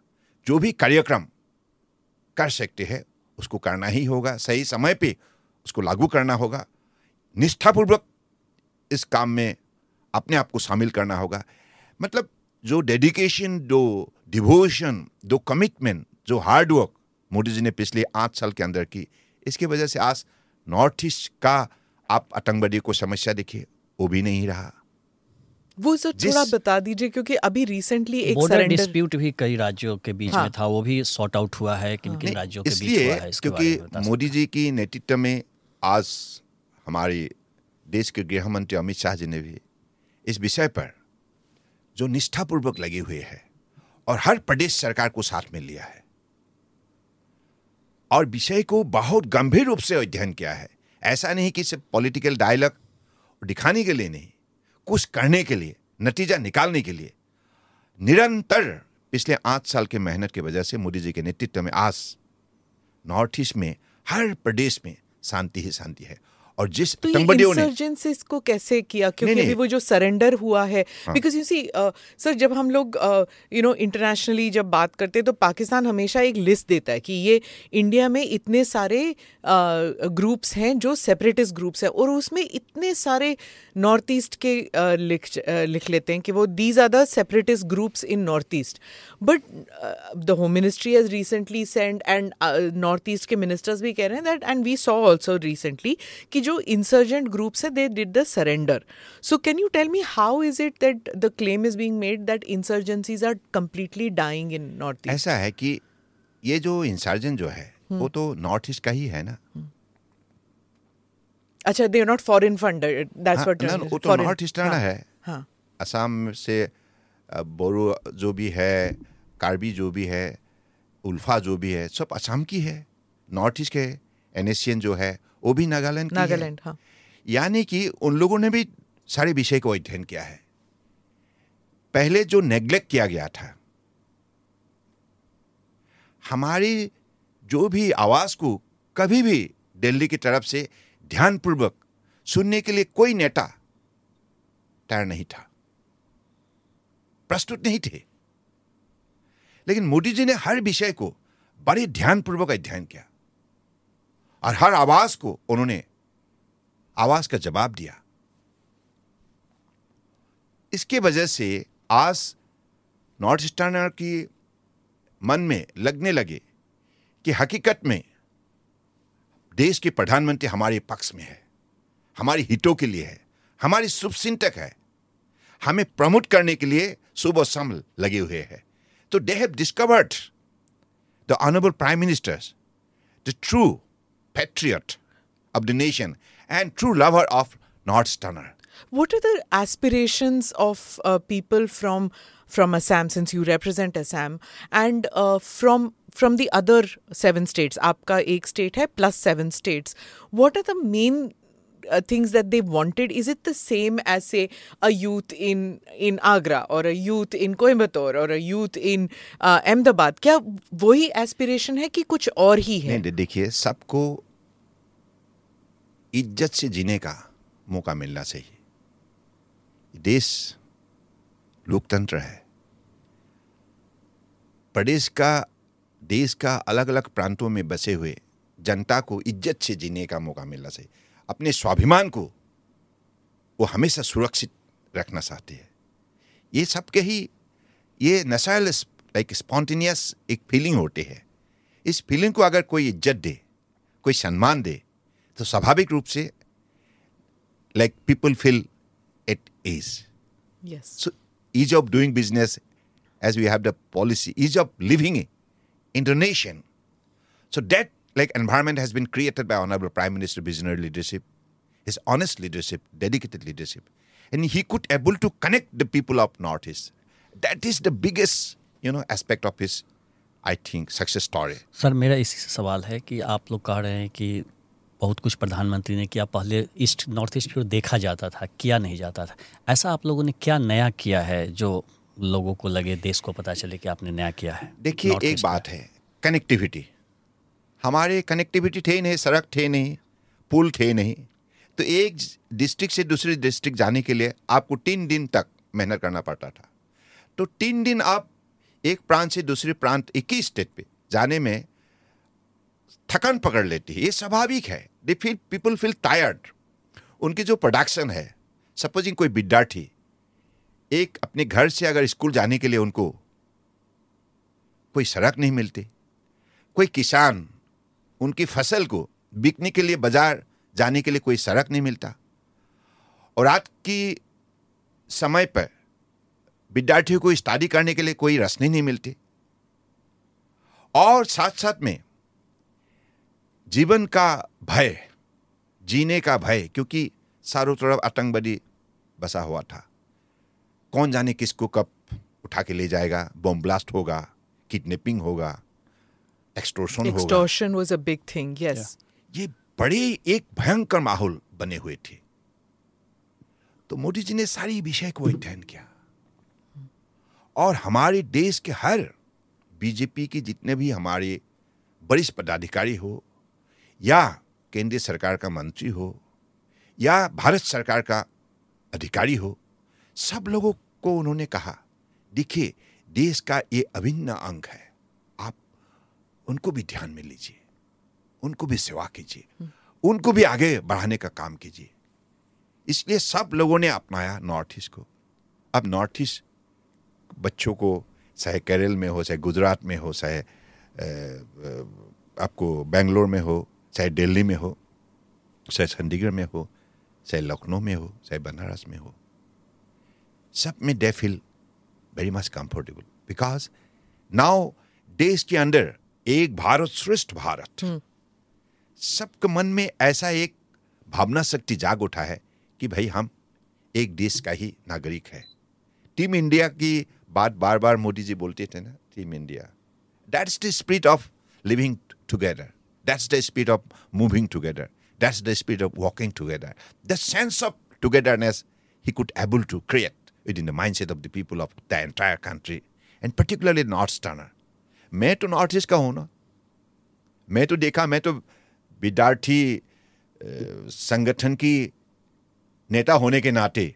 जो भी कार्यक्रम कर सकते हैं, उसको करना ही होगा। सही समय पे उसको लागू करना होगा। निष्ठापूर्वक इस काम में अपने आप को शामिल करना होगा। मतलब जो डेडिकेशन जो डिवोशन जो कमिटमेंट जो हार्डवर्क मोदी जी ने पिछले आठ साल के अंदर की, इसकी वजह से आज नॉर्थ ईस्ट का आप आतंकवादी को समस्या देखिए, वो भी नहीं रहा। वो सर थोड़ा बता दीजिए क्योंकि अभी रिसेंटली एक बॉर्डर सरेंडर डिस्प्यूट भी कई राज्यों के बीच हाँ। में था वो भी सॉर्ट आउट हुआ है किन किन राज्यों के बीच इसलिए हुआ है इसके क्योंकि मोदी जी की नेतृत्व में आज हमारे देश के गृह मंत्री अमित शाह जी ने भी इस विषय पर जो निष्ठापूर्वक लगे हुए हैं और हर प्रदेश सरकार को साथ में लिया है और विषय को बहुत गंभीर रूप से अध्ययन किया है। ऐसा नहीं कि सिर्फ़ पॉलिटिकल डायलॉग दिखाने के लिए नहीं कुछ करने के लिए, नतीजा निकालने के लिए, निरंतर पिछले आठ साल के मेहनत की वजह से मोदी जी के नेतृत्व में आज नॉर्थ ईस्ट में, हर प्रदेश में शांति ही शांति है। और जिस तो ये तंगबडियों ने इंसर्जेंसिस को कैसे किया? क्योंकि। अभी वो जो सरेंडर हुआ है। बिकॉज़ यू सी सर जब हम लोग यू नो इंटरनेशनली जब बात करते हैं तो पाकिस्तान हमेशा एक लिस्ट देता है कि ये इंडिया में इतने सारे ग्रुप्स हैं जो सेपरेटिस्ट ग्रुप्स हैं। और उसमें इतने सारे नॉर्थ ईस्ट के uh, लिख uh, लिख लेते हैं कि वो these are the separatist groups in north east but the home ministry has recently sent and north east के मिनिस्टर्स भी कह रहे हैं that and we saw also recently कि जो इंसर्जेंट ग्रुप्स है they did the surrender so can you tell me how is it that the claim is being made that insurgencies are completely dying in north ऐसा है कि ये जो इंसर्जन जो है वो तो नॉर्थ ईस्ट का ही है ना? अच्छा they are not foreign funded that's हाँ, व्हाट ना, वो तो नॉर्थ ईस्टर्न है हाँ। असम से बोरो जो भी है कार्बी जो भी है उल्फा जो भी है सब असम की है। नॉर्थ ईस्ट के एनएससीएन जो है वो भी नागालैंड नागालैंड हाँ। यानी कि उन लोगों ने भी सारे विषय को अध्ययन किया है। पहले जो नेग्लेक्ट किया गया था हमारी जो भी आवाज़ को कभी भी दिल्ली की तरफ़ से ध्यानपूर्वक सुनने के लिए कोई नेता तैयार नहीं था। प्रस्तुत नहीं थे। लेकिन मोदी जी ने हर विषय को बड़े ध्यानपूर्वक अध्ययन किया। और हर आवाज़ को उन्होंने, आवाज़ का जवाब दिया। इसके वजह से आज नॉर्थ ईस्टर्नर की मन में लगने लगे कि हकीकत में देश के प्रधानमंत्री हमारे पक्ष में है, हमारी हितों के लिए है, हमारी शुभचिंतक है, हमें प्रमोट करने के लिए शुभ और लगे हुए हैं। तो they have discovered the honourable prime ministers the true patriot, of the nation, and true lover of North Stunner. What are the aspirations of uh, people from from Assam, since you represent Assam, and uh, from from the other seven states? Aapka ek state hai plus seven states. What are the main uh, things that they wanted? Is it the same as say a youth in in Agra or a youth in Coimbatore or a youth in uh, Ahmedabad? क्या aspiration है कि कुछ और ही है? नहीं देखिए सबको इज़्ज़त से जीने का मौका मिलना चाहिए देश लोकतंत्र है प्रदेश का देश का अलग अलग प्रांतों में बसे हुए जनता को इज़्ज़त से जीने का मौका मिलना चाहिए अपने स्वाभिमान को वो हमेशा सुरक्षित रखना चाहते हैं ये सबके ही ये नशल लाइक स्पॉन्टेनियस एक फीलिंग होती है इस फीलिंग को अगर कोई इज़्ज़त दे कोई सम्मान दे तो स्वाभाविक रूप से like people feel at ease. So, ease of doing business, as we have the policy, ease of living in the nation. So that like environment has been created by Honorable Prime Minister visionary leadership, his honest leadership, dedicated leadership, and he could able to connect the people of Northeast. That is the biggest you know aspect of his, I think, success story. Sir मेरा इसी से सवाल है कि आप लोग कह रहे हैं कि बहुत कुछ प्रधानमंत्री ने किया पहले ईस्ट नॉर्थ ईस्ट को देखा जाता था किया नहीं जाता था ऐसा आप लोगों ने क्या नया किया है जो लोगों को लगे देश को पता चले कि आपने नया किया है देखिए एक? बात है कनेक्टिविटी हमारे कनेक्टिविटी थे नहीं, सड़क थे नहीं, पुल थे नहीं। तो एक डिस्ट्रिक्ट से दूसरे डिस्ट्रिक्ट जाने के लिए आपको तीन दिन तक मेहनत करना पड़ता था। तो तीन दिन आप एक प्रांत से दूसरे प्रांत, एक ही स्टेट पे जाने में थकान पकड़ लेती है। ये स्वाभाविक है। They feel people feel tired उनकी जो प्रोडक्शन है सपोजिंग कोई विद्यार्थी एक अपने घर से अगर स्कूल जाने के लिए उनको कोई सड़क नहीं मिलती, कोई किसान उनकी फ़सल को बिकने के लिए, बाज़ार जाने के लिए कोई सड़क नहीं मिलता। और आज की समय पर विद्यार्थियों को स्टडी करने के लिए कोई रसनी नहीं मिलती। और साथ साथ में जीवन का भय, जीने का भय, क्योंकि चारों तरफ़ आतंकवादी बसा हुआ था। कौन जाने किसको कब उठा के ले जाएगा, बम ब्लास्ट होगा, किडनैपिंग होगा extortion Extortion was a big thing. Yes. ये बड़े एक भयंकर माहौल बने हुए थे तो मोदी जी ने सारी विषय को अध्ययन किया और हमारे देश के हर बीजेपी के जितने भी हमारे वरिष्ठ पदाधिकारी हो या केंद्रीय सरकार का मंत्री हो या भारत सरकार का अधिकारी हो सब लोगों को उन्होंने कहा देखिए देश का ये अभिन्न अंग है उनको भी ध्यान में लीजिए। उनको भी सेवा कीजिए। उनको भी आगे बढ़ाने का काम कीजिए। इसलिए सब लोगों ने अपनाया नॉर्थ ईस्ट को। अब नॉर्थ ईस्ट बच्चों को, चाहे केरल में हो, चाहे गुजरात में हो, चाहे आपको बेंगलोर में हो, चाहे दिल्ली में हो, चाहे चंडीगढ़ में हो, चाहे लखनऊ में हो, चाहे बनारस में हो। सब में they feel very much comfortable. Because now देश के अंदर एक भारत श्रेष्ठ भारत। सबके मन में ऐसा एक भावना शक्ति जाग उठा है कि भाई हम एक देश का ही नागरिक है। टीम इंडिया की बात बार बार मोदी जी बोलते थे ना team India. That's the spirit of living together that's the spirit of moving together that's the spirit of walking together the sense of togetherness he could able to create within the mindset of the people of the entire country and particularly northeasterner मैं तो नॉर्थ ईस्ट का हूँ ना। मैं तो देखा, मैं तो विद्यार्थी संगठन की नेता होने के नाते,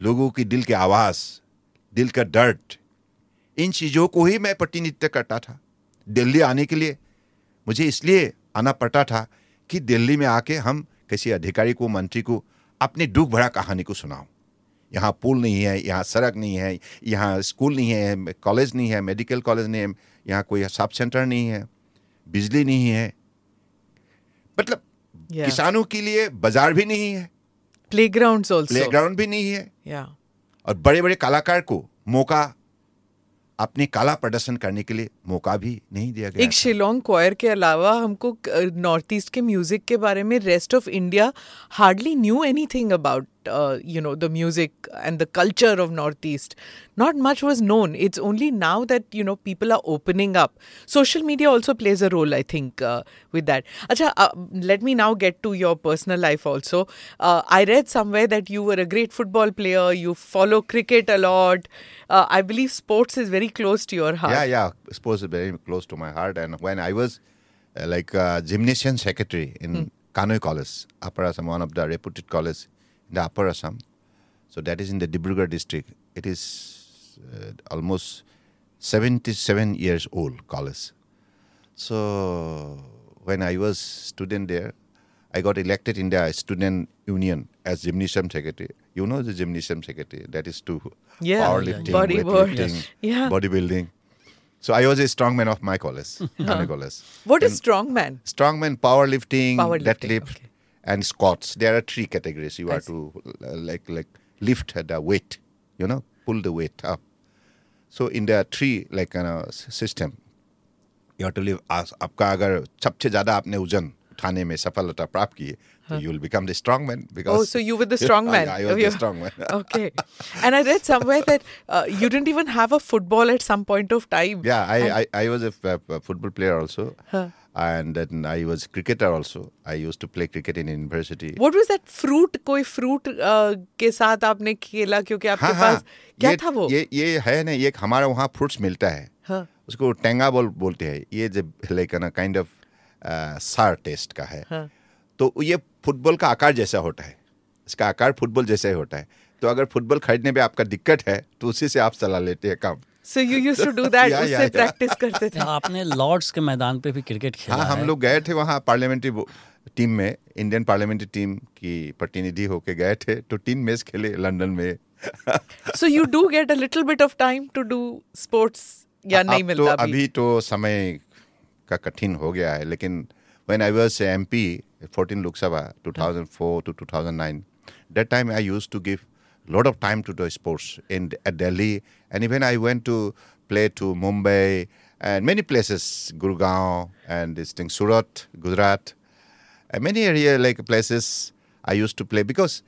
लोगों की दिल की आवाज़, दिल का दर्द, इन चीज़ों को ही मैं प्रतिनिधित्व करता था। दिल्ली आने के लिए मुझे इसलिए आना पड़ता था कि दिल्ली में आके हम किसी अधिकारी को, मंत्री को अपने दुख भरा कहानी को सुनाऊं। यहाँ पुल नहीं है, यहाँ सड़क नहीं है, यहाँ स्कूल नहीं है, कॉलेज नहीं है, मेडिकल कॉलेज नहीं है यहाँ कोई सब सेंटर नहीं है बिजली नहीं है मतलब Yeah. किसानों के लिए बाज़ार भी नहीं है Playgrounds also. प्लेग्राउंड भी नहीं है Yeah. और बड़े बड़े कलाकार को मौका अपनी कला प्रदर्शन करने के लिए मौका भी नहीं दिया गया एक शिलोंग क्वायर के अलावा हमको नॉर्थ ईस्ट के म्यूज़िक के बारे में rest of India hardly knew anything about uh, you know the music and the culture of northeast. Not much was known. It's only now that you know people are opening up. Social media also plays a role i think uh, with that. Achha, uh, let me now get to your personal life also. Uh, I read somewhere that you were a great football player. You follow cricket a lot. Uh, I believe sports is very close to your heart. Yeah yeah. Sports is very close to my heart. And when i was uh, like gymnasium secretary in mm. Kanoi College, Upper Assam, one of the reputed colleges the Upper Assam. So that is in the Dibrugarh district. It is uh, almost 77 years old college. So when I was student there, I got elected in the student union as gymnasium secretary. You know the gymnasium secretary. That is to Yeah, powerlifting, yeah, weightlifting, Yeah. bodybuilding. So I was a strongman of my college, Kane college. What is And strongman? strongman? Powerlifting, Powerlifting, deadlift, okay and squats. There are three categories. You I are to uh, like like lift the weight, you know, pull the weight up. So in the three like you know, s- system, you have to live. as- आपका अगर सबसे ज्यादा आपने वजन उठाने में सफलता प्राप्त की है, तो you will become the strongman because. Oh, so you were the strongman. I, I was Oh, the you- strongman. okay. And I read somewhere that uh, you didn't even have a football at some point of time. Yeah, I, I, I was a, f- a football player also. Huh. And then I was cricketer also. I used to play cricket in university. What was that fruit? कोई fruit uh, के साथ आपने खेला क्योंकि आपके हाँ हाँ क्या ये, था वो? ये ये है ना ये हमारा वहाँ फ्रूट्स मिलता है हाँ. उसको टेंगा बॉल बोलते हैं ये जब लाइक ना काइंड ऑफ़ सार टेस्ट का है हाँ. तो ये फुटबॉल का आकार जैसा होता है इसका आकार फुटबॉल जैसा ही होता है तो अगर फुटबॉल खरीदने में आपका दिक्कत है तो उसी से आप सलाह लेते हैं काम so you used to do that उससे प्रैक्टिस करते थे। आपने लॉर्ड्स के मैदान पे भी क्रिकेट खेला हाँ, हम लोग गए थे वहाँ पार्लियामेंट्री टीम में इंडियन पार्लियामेंट्री टीम की प्रतिनिधि होके गए थे तो तीन मैच खेले लंदन में। So you do get a little bit of time to do sports या हाँ, नहीं मिलता तो अभी? अभी तो समय का कठिन हो गया है लेकिन when I was MP 14 Lok Sabha 2004 to 2009 that time I use to give lot of time to do sports in at Delhi. And even I went to play to Mumbai and many places Gurgaon and this thing Surat Gujarat. And many area like places I used to play because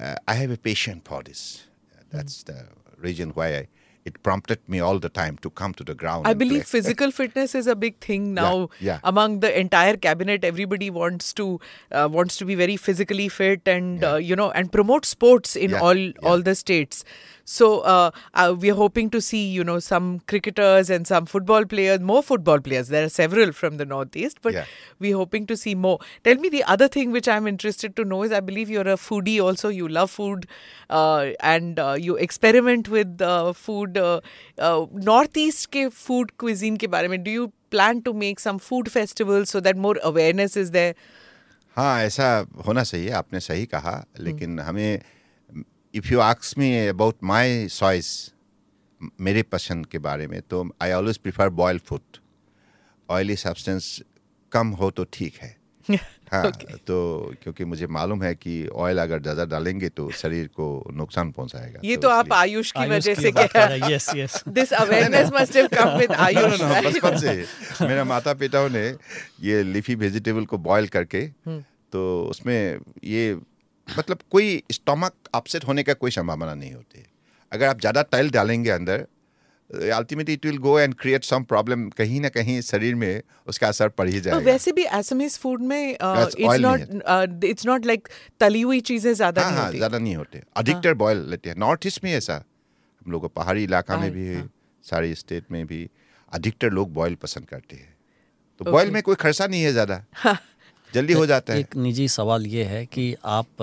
uh, I have a passion for this. That's the reason why I it prompted me all the time to come to the ground. I believe play. physical fitness is a big thing now yeah. among the entire cabinet. Everybody wants to uh, wants to be very physically fit and uh, you know and promote sports in Yeah, all yeah. all the states. So uh, uh, we are hoping to see you know some cricketers and some football players, more football players. There are several from the northeast, but Yeah. we're hoping to see more. Tell me the other thing which I'm interested to know is I believe you're a foodie also. You love food uh, and uh, you experiment with uh, food. Uh, uh, Northeast के food cuisine के बारे में do you plan to make some food festivals so that more awareness is there? हाँ ऐसा होना चाहिए आपने सही कहा लेकिन हमें if you ask me about my choice मेरे पसंद के बारे में तो I always prefer boil food oily substance कम हो तो ठीक है हाँ okay. तो क्योंकि मुझे मालूम है कि ऑयल अगर ज़्यादा डालेंगे तो शरीर को नुकसान पहुंचाएगा ये तो तो आप आयुष की वजह से कह कर रहे हैं, yes, yes. This awareness must have come with No, no, Ayush. no, right? बचपन से मेरा माता पिताओं ने ये लीफी वेजिटेबल को बॉईल करके तो उसमें ये मतलब कोई स्टमक अपसेट होने का कोई संभावना नहीं होती है। अगर आप ज़्यादा तेल डालेंगे अंदर ultimately it will go and create some problem कहीं ना कहीं शरीर में उसका असर पड़ ही तो जाएगा। वैसे भी असमीज फ़ूड में it's not it's not like तली हुई चीज़ें ज़्यादा हाँ नहीं हाँ होती। ज़्यादा नहीं होते। अधिकतर बॉयल लेते हैं। नॉर्थ ईस्ट में ऐसा। हम लोग पहाड़ी इलाका में भी हाँ। सारी स्टेट में भी अधिकतर लोग बॉयल पसंद करते हैं। तो बॉयल में कोई खर्चा नहीं है ज़्यादा। जल्दी हो जाता है एक निजी सवाल ये है कि आप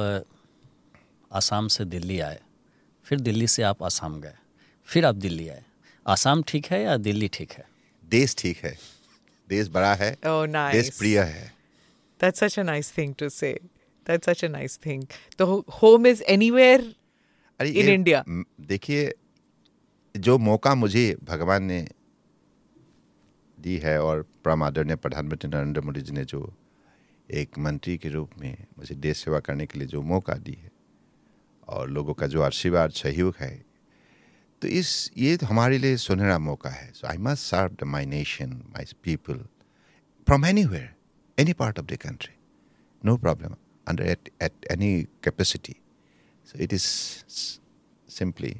आसाम से दिल्ली आए फिर दिल्ली से आप आसाम गए फिर आप दिल्ली आए आसाम ठीक है या दिल्ली ठीक है देश ठीक है देश बड़ा है Oh, nice. देश प्रिय है That's such a nice thing to say. That's such a nice thing. The ho- home is anywhere. अरे In India. देखिए जो मौका मुझे भगवान ने दी है और परम आदरणीय प्रधानमंत्री नरेंद्र मोदी जी ने जो एक मंत्री के रूप में मुझे देश सेवा करने के लिए जो मौका दी है और लोगों का जो आशीर्वाद, सहयोग है तो इस, ये तो हमारे लिए सुनहरा मौका है। So I must serve the my nation my people from anywhere any part of the country no problem under at at any capacity so it is simply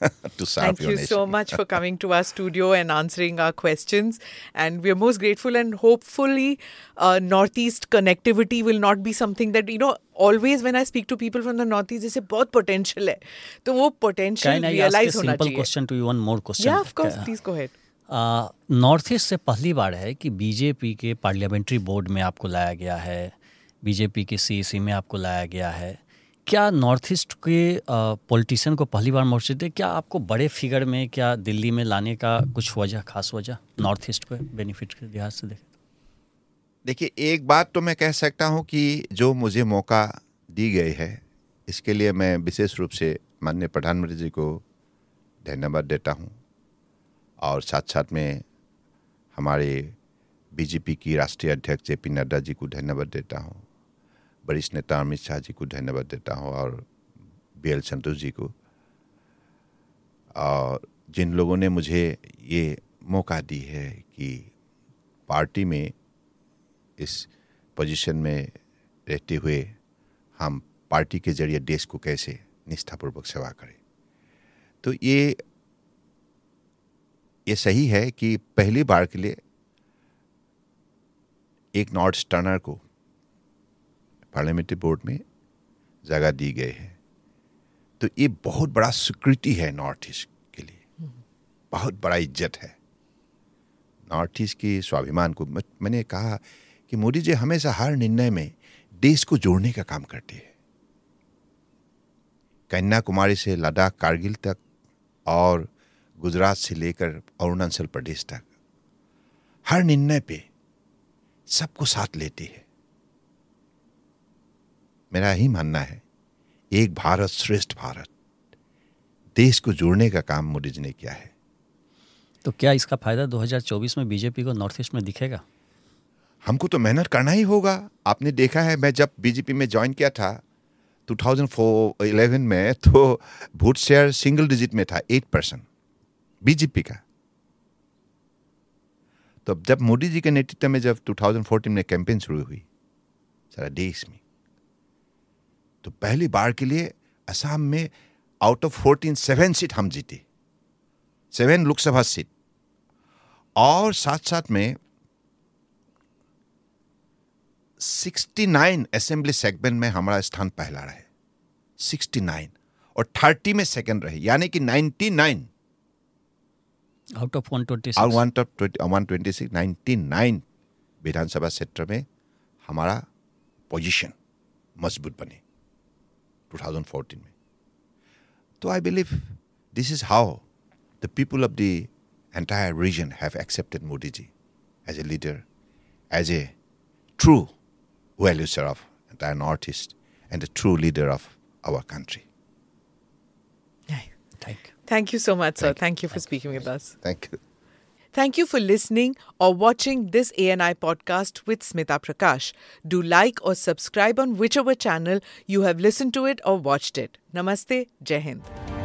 to serve Thank your you nation. so much for coming to our studio and answering our questions. And we're most grateful. And hopefully, uh, Northeast connectivity will not be something that, you know, always when I speak to people from the Northeast, they say, बहुत potential है. तो वो potential Can I ask a होना simple चाहिए. question to you? One more question. Yeah, of course. क्या- Please go ahead. North east से पहली बार है कि बीजेपी के पार्लियामेंट्री बोर्ड में आपको लाया गया है बीजेपी के सीईसी में आपको लाया गया है क्या नॉर्थ ईस्ट के पॉलिटिशियन को पहली बार मौका दे क्या आपको बड़े फिगर में, क्या दिल्ली में लाने का कुछ वजह, खास वजह नॉर्थ ईस्ट को बेनिफिट के लिहाज से देखें? देखिए, एक बात तो मैं कह सकता हूँ कि जो मुझे मौका दी गई है, इसके लिए मैं विशेष रूप से माननीय प्रधानमंत्री जी को धन्यवाद देता हूँ। और साथ साथ में हमारे बीजेपी की राष्ट्रीय अध्यक्ष जे पी नड्डा जी को धन्यवाद देता हूँ। वरिष्ठ नेता अमित शाह जी को धन्यवाद देता हूँ और बी एल संतोष जी को। और जिन लोगों ने मुझे ये मौका दी है कि पार्टी में इस पोजीशन में रहते हुए हम पार्टी के ज़रिए देश को कैसे निष्ठापूर्वक सेवा करें। तो ये ये सही है कि पहली बार के लिए एक नॉर्थ स्टर्नर को पार्लियामेंट्री बोर्ड में जगह दी गई है। तो ये बहुत बड़ा स्वीकृति है नॉर्थ ईस्ट के लिए। बहुत बड़ा इज़्ज़त है। नॉर्थ ईस्ट के स्वाभिमान को मैंने कहा कि मोदी जी हमेशा हर निर्णय में देश को जोड़ने का काम करते हैं। कन्याकुमारी से लद्दाख, कारगिल तक और गुजरात से लेकर अरुणाचल प्रदेश तक हर निर्णय पे सबको साथ लेते हैं। मेरा यही मानना है एक भारत श्रेष्ठ भारत। देश को जोड़ने का काम मोदी जी ने किया है। तो क्या इसका फ़ायदा 2024 में बीजेपी को नॉर्थ ईस्ट में दिखेगा? हमको तो मेहनत करना ही होगा। आपने देखा है मैं जब बीजेपी में ज्वाइन किया था 2011 में तो वोट शेयर सिंगल डिजिट में था एट परसेंट बीजेपी का। तो जब मोदी जी के नेतृत्व में जब 2014 में कैंपेन शुरू हुई सारा देश में तो पहली बार के लिए असम में आउट ऑफ़ 14 सेवन सीट हम जीते। सेवन लोकसभा सीट और साथ साथ में 69 असेंबली सेगमेंट में हमारा स्थान पहला रहे। 69 और 30 में सेकंड रहे यानी कि 99 आउट ऑफ़ 126 और one top one twenty six ninety nine विधानसभा क्षेत्र में हमारा पोजीशन मज़बूत बने। 2014 में तो I believe this is how the people of the entire region have accepted Modi ji as a leader as a true well wisher of entire Northeast and a true leader of our country. Thank you Thank you so much, sir. Thank you. Thank you for speaking with us. Thank you. Thank you for listening or watching this ANI podcast with Smita Prakash. Do like or subscribe on whichever channel you have listened to it or watched it. Namaste, Jai Hind.